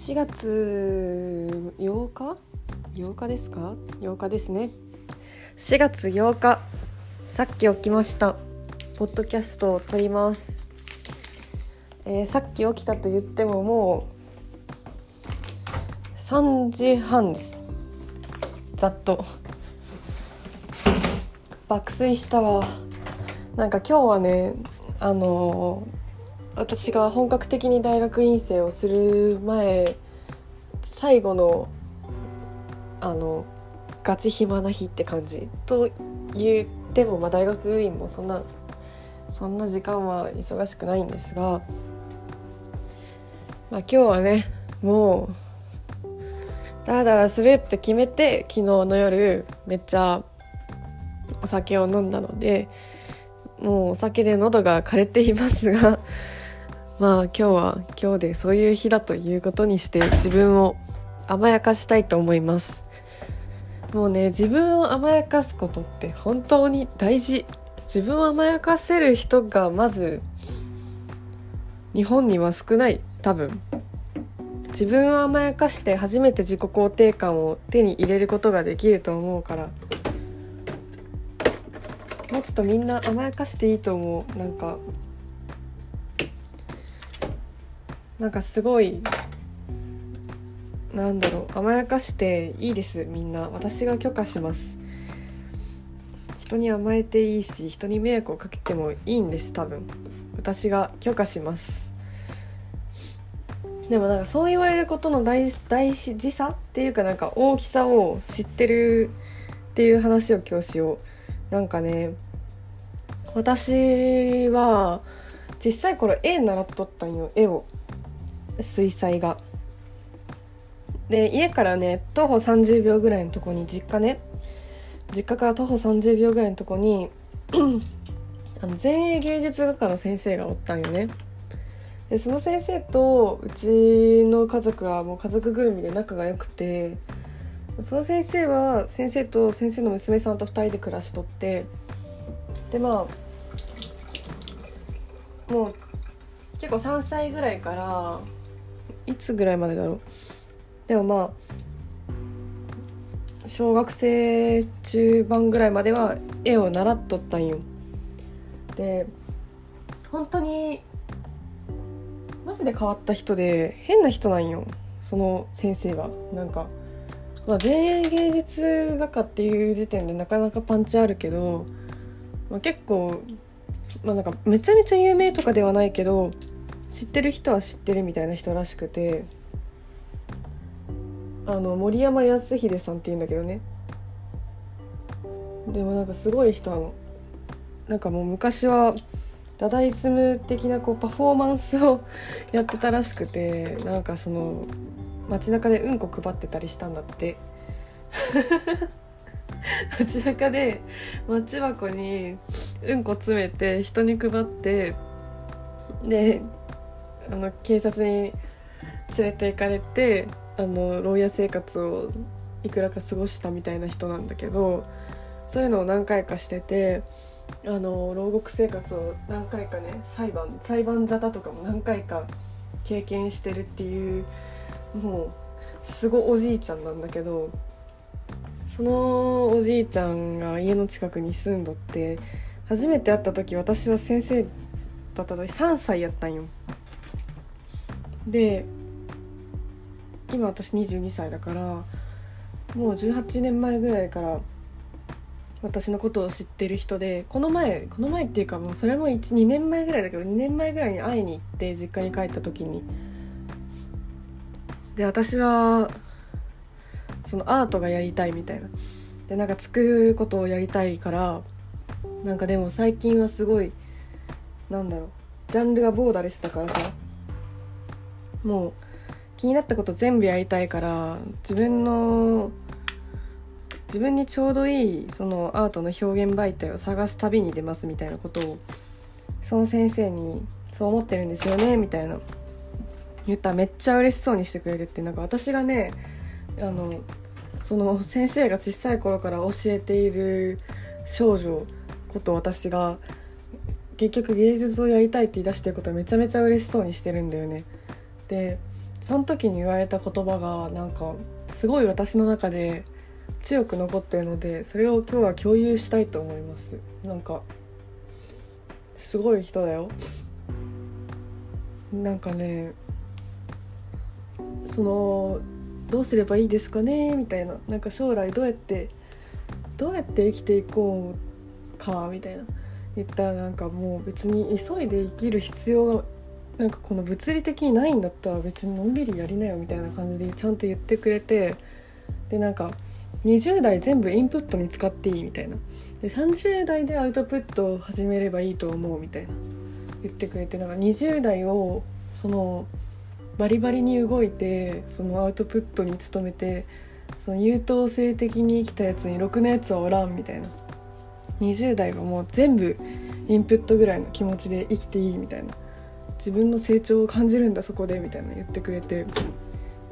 4月8日？8日ですか？8日ですね。4月8日。さっき起きました。ポッドキャストを撮ります、えーさっき起きたと言ってももう3時半です。ざっと。爆睡したわ。なんか今日はねあのー私が本格的に大学院生をする前最後のあのガチ暇な日って感じと言っても、まあ、大学院もそんなそんな時間は忙しくないんですが、まあ、今日はねもうダラダラするって決めて昨日の夜めっちゃお酒を飲んだのでもうお酒で喉が枯れていますがまあ今日は今日でそういう日だということにして自分を甘やかしたいと思います。もうね自分を甘やかすことって本当に大事。自分を甘やかせる人がまず日本には少ない多分。自分を甘やかして初めて自己肯定感を手に入れることができると思うから。もっとみんな甘やかしていいと思う。なんかなんかすごいなんだろう甘やかしていいですみんな。私が許可します。人に甘えていいし人に迷惑をかけてもいいんです多分。私が許可します。でもなんかそう言われることの大大事さっていうかなんか大きさを知ってるっていう話を今日しよう。なんかね私は小さい頃絵習っとったんよ絵を。水彩画。で家からね徒歩30秒ぐらいのとこに実家ね。実家から徒歩30秒ぐらいのとこに あの前衛芸術画科の先生がおったんよね。でその先生とうちの家族はもう家族ぐるみで仲が良くてその先生は先生と先生の娘さんと2人で暮らしとってでまあもう結構3歳ぐらいからいつぐらいまでだろう？でもまあ小学生中盤ぐらいまでは絵を習っとったんよ。で本当にマジで変わった人で変な人なんよその先生がなんか、まあ、前衛芸術画家っていう時点でなかなかパンチあるけど、まあ、結構まあなんかめちゃめちゃ有名とかではないけど知ってる人は知ってるみたいな人らしくてあの森山康秀さんっていうんだけどね。でもなんかすごい人なの。なんかもう昔はダダイズム的なこうパフォーマンスをやってたらしくてなんかその街中でうんこ配ってたりしたんだって。街中でマッチ箱にうんこ詰めて人に配ってであの警察に連れて行かれてあの牢屋生活をいくらか過ごしたみたいな人なんだけどそういうのを何回かしててあの牢獄生活を何回かね裁判裁判沙汰とかも何回か経験してるっていうもうすごいおじいちゃんなんだけどそのおじいちゃんが家の近くに住んどって初めて会った時私は先生だった時3歳やったんよ。で今私22歳だからもう18年前ぐらいから私のことを知ってる人でこの前この前っていうかもうそれも12年前ぐらいだけど2年前ぐらいに会いに行って実家に帰った時に。で私はそのアートがやりたいみたいな。でなんか作ることをやりたいからなんかでも最近はすごいなんだろうジャンルがボーダレスだからさ。もう気になったこと全部やりたいから自分の自分にちょうどいいそのアートの表現媒体を探す旅に出ますみたいなことをその先生にそう思ってるんですよねみたいな言ったらめっちゃ嬉しそうにしてくれるってなんか私がねあのその先生が小さい頃から教えている少女こと私が結局芸術をやりたいって言い出してることはめちゃめちゃ嬉しそうにしてるんだよね。でその時に言われた言葉がなんかすごい私の中で強く残ってるのでそれを今日は共有したいと思います。なんかすごい人だよ。なんかねそのどうすればいいですかね？みたいな。なんか将来どうやってどうやって生きていこうか？みたいな。言ったらなんかもう別に急いで生きる必要がなんかこの物理的にないんだったら別にのんびりやりなよみたいな感じでちゃんと言ってくれてでなんか20代全部インプットに使っていいみたいな。で30代でアウトプットを始めればいいと思うみたいな。言ってくれてなんか20代をそのバリバリに動いてそのアウトプットに努めてその優等生的に生きたやつにろくなやつはおらんみたいな。20代はもう全部インプットぐらいの気持ちで生きていいみたいな。自分の成長を感じるんだそこでみたいな言ってくれて。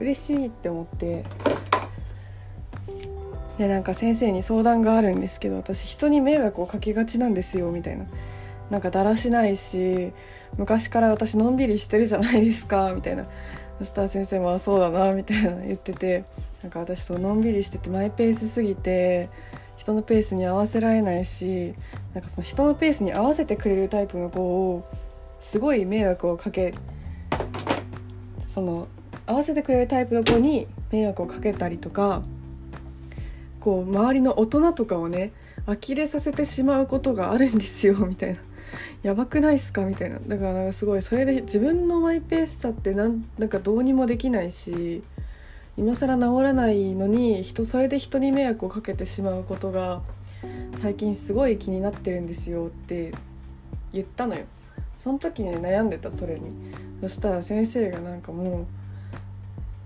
嬉しいって思って。でなんか先生に相談があるんですけど私人に迷惑をかけがちなんですよみたいな。なんかだらしないし昔から私のんびりしてるじゃないですかみたいな。そしたら先生も「そうだな」みたいな言ってて。なんか私そうのんびりしててマイペースすぎて人のペースに合わせられないしなんかその人のペースに合わせてくれるタイプの子をすごい迷惑をかけその合わせてくれるタイプの子に迷惑をかけたりとかこう周りの大人とかをね呆れさせてしまうことがあるんですよ みたいな。やばくないっすか？みたいな。だからかすごいそれで自分のマイペースさってなんなんかどうにもできないし今更治らないのに人それで人に迷惑をかけてしまうことが最近すごい気になってるんですよって言ったのよ。その時に悩んでたそれに。そしたら先生がなんかもう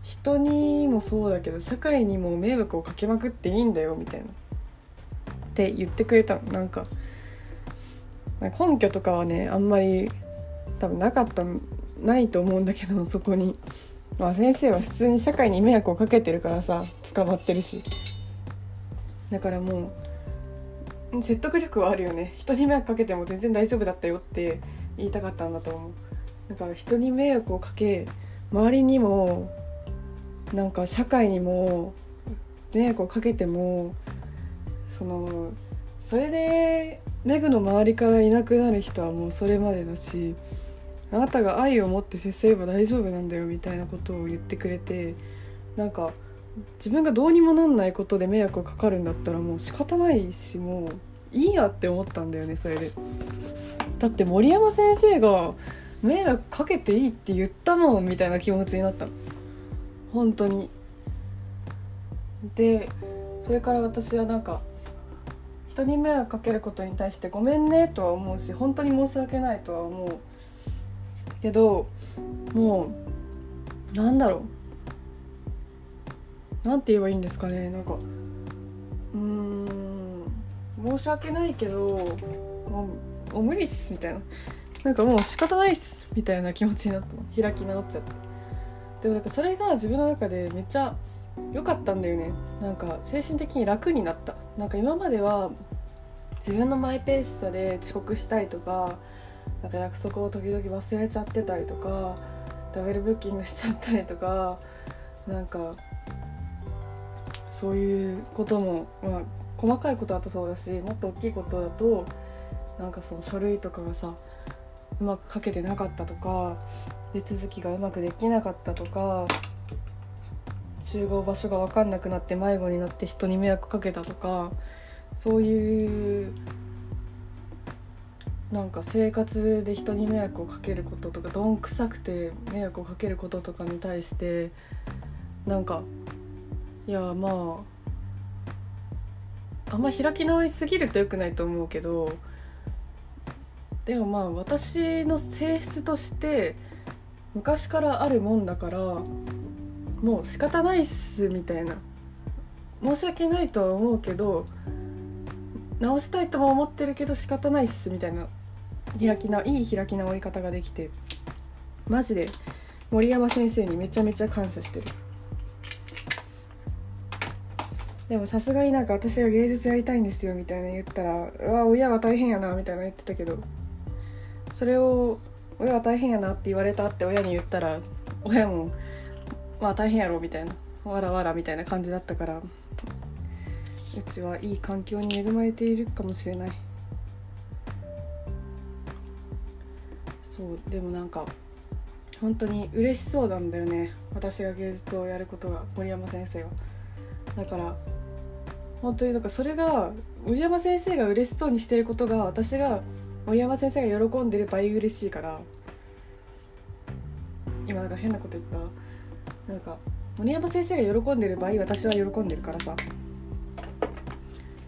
人にもそうだけど社会にも迷惑をかけまくっていいんだよみたいな。って言ってくれたの。なんか根拠とかはねあんまり多分なかったないと思うんだけどそこに。まあ先生は普通に社会に迷惑をかけてるからさ捕まってるし。だからもう説得力はあるよね。人に迷惑かけても全然大丈夫だったよって言いたかったんだと思うだか人に迷惑をかけ周りにもなんか社会にも迷惑をかけてもそのそれでメグの周りからいなくなる人はもうそれまでだしあなたが愛を持って接すれば大丈夫なんだよみたいなことを言ってくれてなんか自分がどうにもなんないことで迷惑がかかるんだったらもう仕方ないしもういいやって思ったんだよねそれで。だって森山先生が迷惑かけていいって言ったもんみたいな気持ちになったの。本当に。でそれから私はなんか人に迷惑かけることに対してごめんねとは思うし本当に申し訳ないとは思うけどもうなんだろう。なんて言えばいいんですかね。なんかうん申し訳ないけどもうもう無理っすみたいな。なんかもう仕方ないっすみたいな気持ちになったの。開き直っちゃって。でもなんかそれが自分の中でめっちゃ良かったんだよね。なんか精神的に楽になった。なんか今までは自分のマイペースさで遅刻したりとかなんか約束を時々忘れちゃってたりとかダブルブッキングしちゃったりとかなんかそういうことも、まあ、細かいことだとそうだしもっと大きいことだとなんかその書類とかがさうまく書けてなかったとか手続きがうまくできなかったとか集合場所が分かんなくなって迷子になって人に迷惑かけたとかそういうなんか生活で人に迷惑をかけることとかどんくさくて迷惑をかけることとかに対してなんかいやまああんま開き直りすぎるとよくないと思うけどでもまあ私の性質として昔からあるもんだからもう仕方ないっすみたいな。申し訳ないとは思うけど直したいとも思ってるけど仕方ないっすみたいな。開きないい開き直り方ができて。マジで森山先生にめちゃめちゃ感謝してる。でもさすがになんか私が芸術やりたいんですよみたいな言ったら「うわ親は大変やな」みたいな言ってたけど。それを親は大変やなって言われたって親に言ったら親もまあ大変やろみたいなわらわらみたいな感じだったからうちはいい環境に恵まれているかもしれない。そうでもなんか本当に嬉しそうなんだよね。私が芸術をやることが森山先生は。だから本当になんかそれが森山先生が嬉しそうにしてることが私が森山先生が喜んでる倍嬉しいから今なんか変なこと言った。なんか森山先生が喜んでる場合私は喜んでるからさ。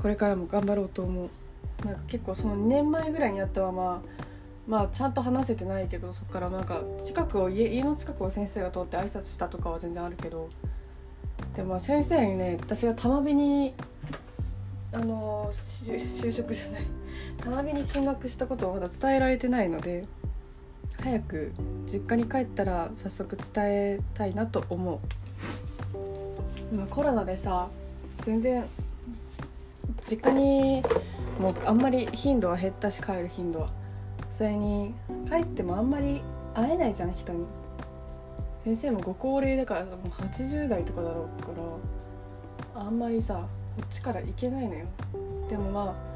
これからも頑張ろうと思う。なんか結構その2年前ぐらいにあったまままあちゃんと話せてないけどそっからなんか近くを家家の近くを先生が通って挨拶したとかは全然あるけど。でも先生にね私が玉美にあの就職じゃない。玉美に進学したことをまだ伝えられてないので早く実家に帰ったら早速伝えたいなと思う。今コロナでさ全然実家にもうあんまり頻度は減ったし帰る頻度は。それに帰ってもあんまり会えないじゃん人に。先生もご高齢だからもう80代とかだろうからあんまりさこっちから行けないのよ。でもまあ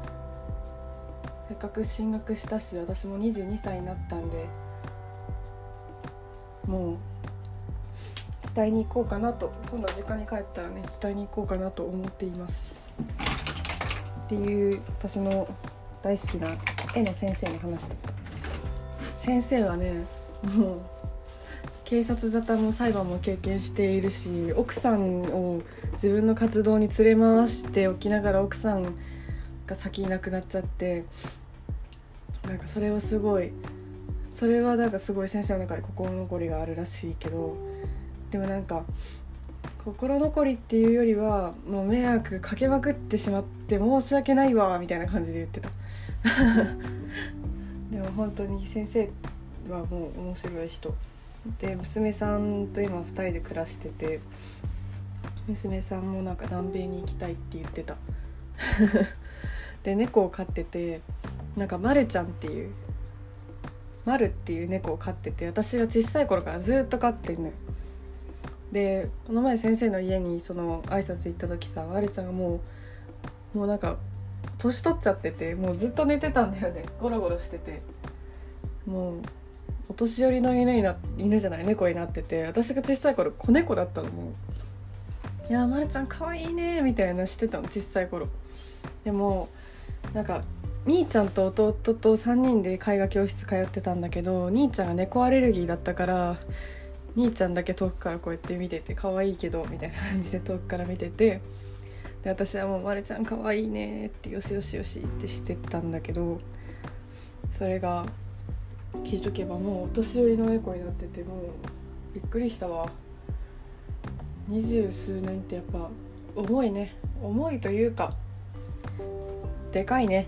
せっかく進学したし私も22歳になったんでもう伝えに行こうかなと今度は実家に帰ったらね伝えに行こうかなと思っています。っていう私の大好きな絵の先生の話だった先生はねもう警察沙汰も裁判も経験しているし奥さんを自分の活動に連れ回しておきながら奥さんが先に亡くなっちゃってなんかそれをすごいそれはなんかすごい先生の中で心残りがあるらしいけどでもなんか心残りっていうよりはもう迷惑かけまくってしまって申し訳ないわみたいな感じで言ってた。でも本当に先生はもう面白い人。で娘さんと今2人で暮らしてて娘さんもなんか南米に行きたいって言ってた。で猫を飼っててなんかまるちゃんっていうまるっていう猫を飼ってて私が小さい頃からずっと飼ってんのよ。でこの前先生の家にその挨拶行った時さまるちゃんがもうもうなんか年取っちゃっててもうずっと寝てたんだよね。ゴロゴロしてて。もうお年寄りの犬にな犬じゃない猫になってて私が小さい頃子猫だったのもう「いやまるちゃんかわいいね」みたいなしてたの小さい頃。でもなんか兄ちゃんと弟と3人で絵画教室通ってたんだけど兄ちゃんが猫アレルギーだったから兄ちゃんだけ遠くからこうやって見てて可愛いけどみたいな感じで遠くから見ててで私はもう「まるちゃん可愛いね」ってよしよしよしってしてたんだけどそれが気づけばもうお年寄りの猫になっててもうびっくりしたわ。二十数年ってやっぱ重いね。重いというかでかいね。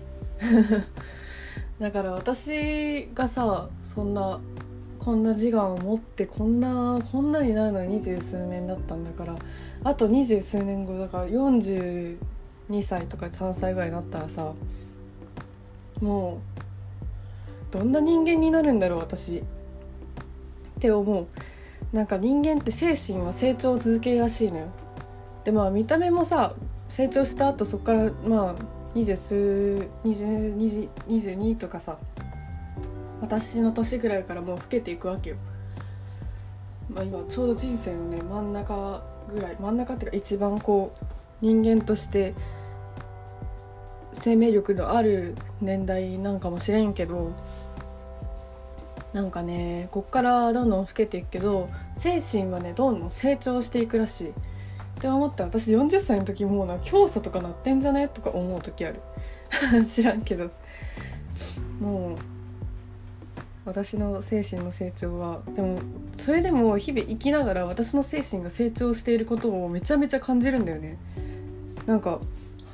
だから私がさそんなこんな自我を持ってこんなこんなになるのは二十数年だったんだからあと二十数年後だから42歳とか3歳ぐらいになったらさもうどんな人間になるんだろう私。って思う。なんか人間って精神は成長を続けるらしいのよ。でまあ見た目もさ成長した後そこからまあ二十数22とかさ私の年ぐらいからもう老けていくわけよ。まあ今ちょうど人生のね真ん中ぐらい真ん中っていうか一番こう人間として生命力のある年代なんかもしれんけどなんかねこっからどんどん老けていくけど精神はねどんどん成長していくらしい。って思った私40歳の時もうな教祖とかなってんじゃねとか思う時ある。知らんけど。もう私の精神の成長はでもそれでも日々生きながら私の精神が成長していることをめちゃめちゃ感じるんだよね。なんか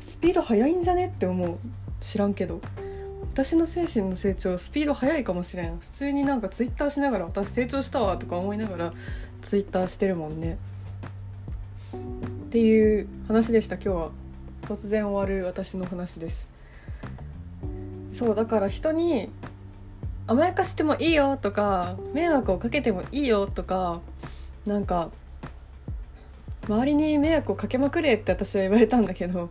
スピード速いんじゃねって思う。知らんけど。私の精神の成長スピード速いかもしれん。普通になんかツイッターしながら私成長したわとか思いながらツイッターしてるもんね。っていう話でした。今日は突然終わる私の話です。そうだから人に甘やかしてもいいよとか迷惑をかけてもいいよとかなんか周りに迷惑をかけまくれって私は言われたんだけど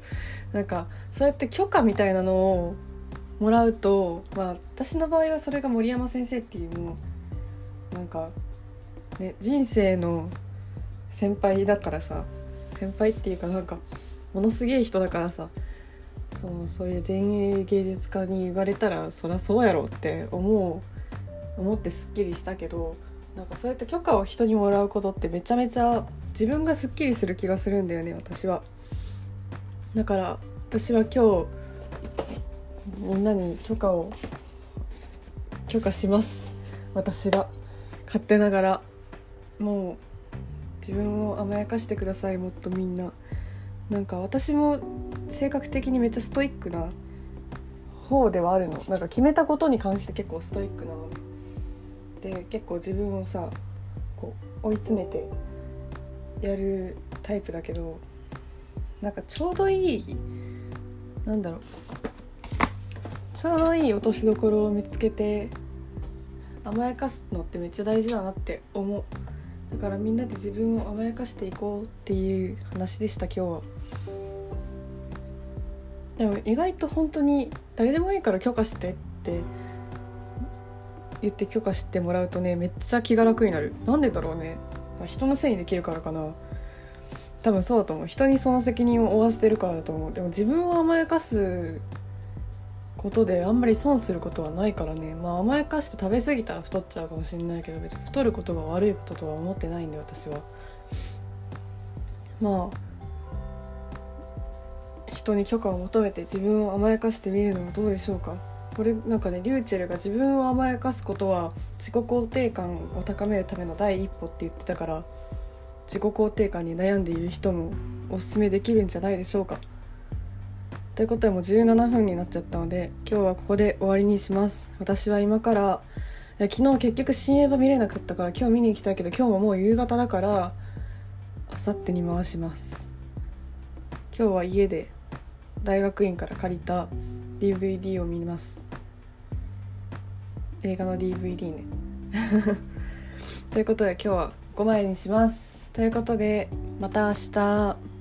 なんかそうやって許可みたいなのをもらうとまあ私の場合はそれが森山先生っていうもうなんか、ね、人生の先輩だからさ先輩っていうかなんかものすげえ人だからさそのそういう前衛芸術家に言われたらそりゃそうやろって思う思ってすっきりしたけどなんかそうやって許可を人にもらうことってめちゃめちゃ自分がすっきりする気がするんだよね私は。だから私は今日みんなに許可を許可します私が勝手ながらもう自分を甘やかしてくださいもっとみんな。なんか私も性格的にめっちゃストイックな方ではあるの。なんか決めたことに関して結構ストイックな。ので結構自分をさこう追い詰めてやるタイプだけどなんかちょうどいいなんだろう。ちょうどいい落としどころを見つけて甘やかすのってめっちゃ大事だなって思う。だからみんなで自分を甘やかしていこうっていう話でした今日は。でも意外と本当に誰でもいいから許可してって言って許可してもらうとねめっちゃ気が楽になる。なんでだろうね。人のせいにできるからかな。多分そうだと思う。人にその責任を負わせてるからだと思う。でも自分を甘やかすことであんまり損することはないからね。まあ甘やかして食べ過ぎたら太っちゃうかもしれないけど別に太ることが悪いこととは思ってないんで私は。まあ人に許可を求めて自分を甘やかしてみるのはどうでしょうか。これなんかねリューチェルが自分を甘やかすことは自己肯定感を高めるための第一歩って言ってたから自己肯定感に悩んでいる人もおすすめできるんじゃないでしょうか。ということでもう17分になっちゃったので今日はここで終わりにします。私は今から昨日結局新映画見れなかったから今日見に行きたいけど今日ももう夕方だからあさってに回します。今日は家で大学院から借りた DVD を見ます。映画の DVD ね。ということで今日は5枚にします。ということでまた明日。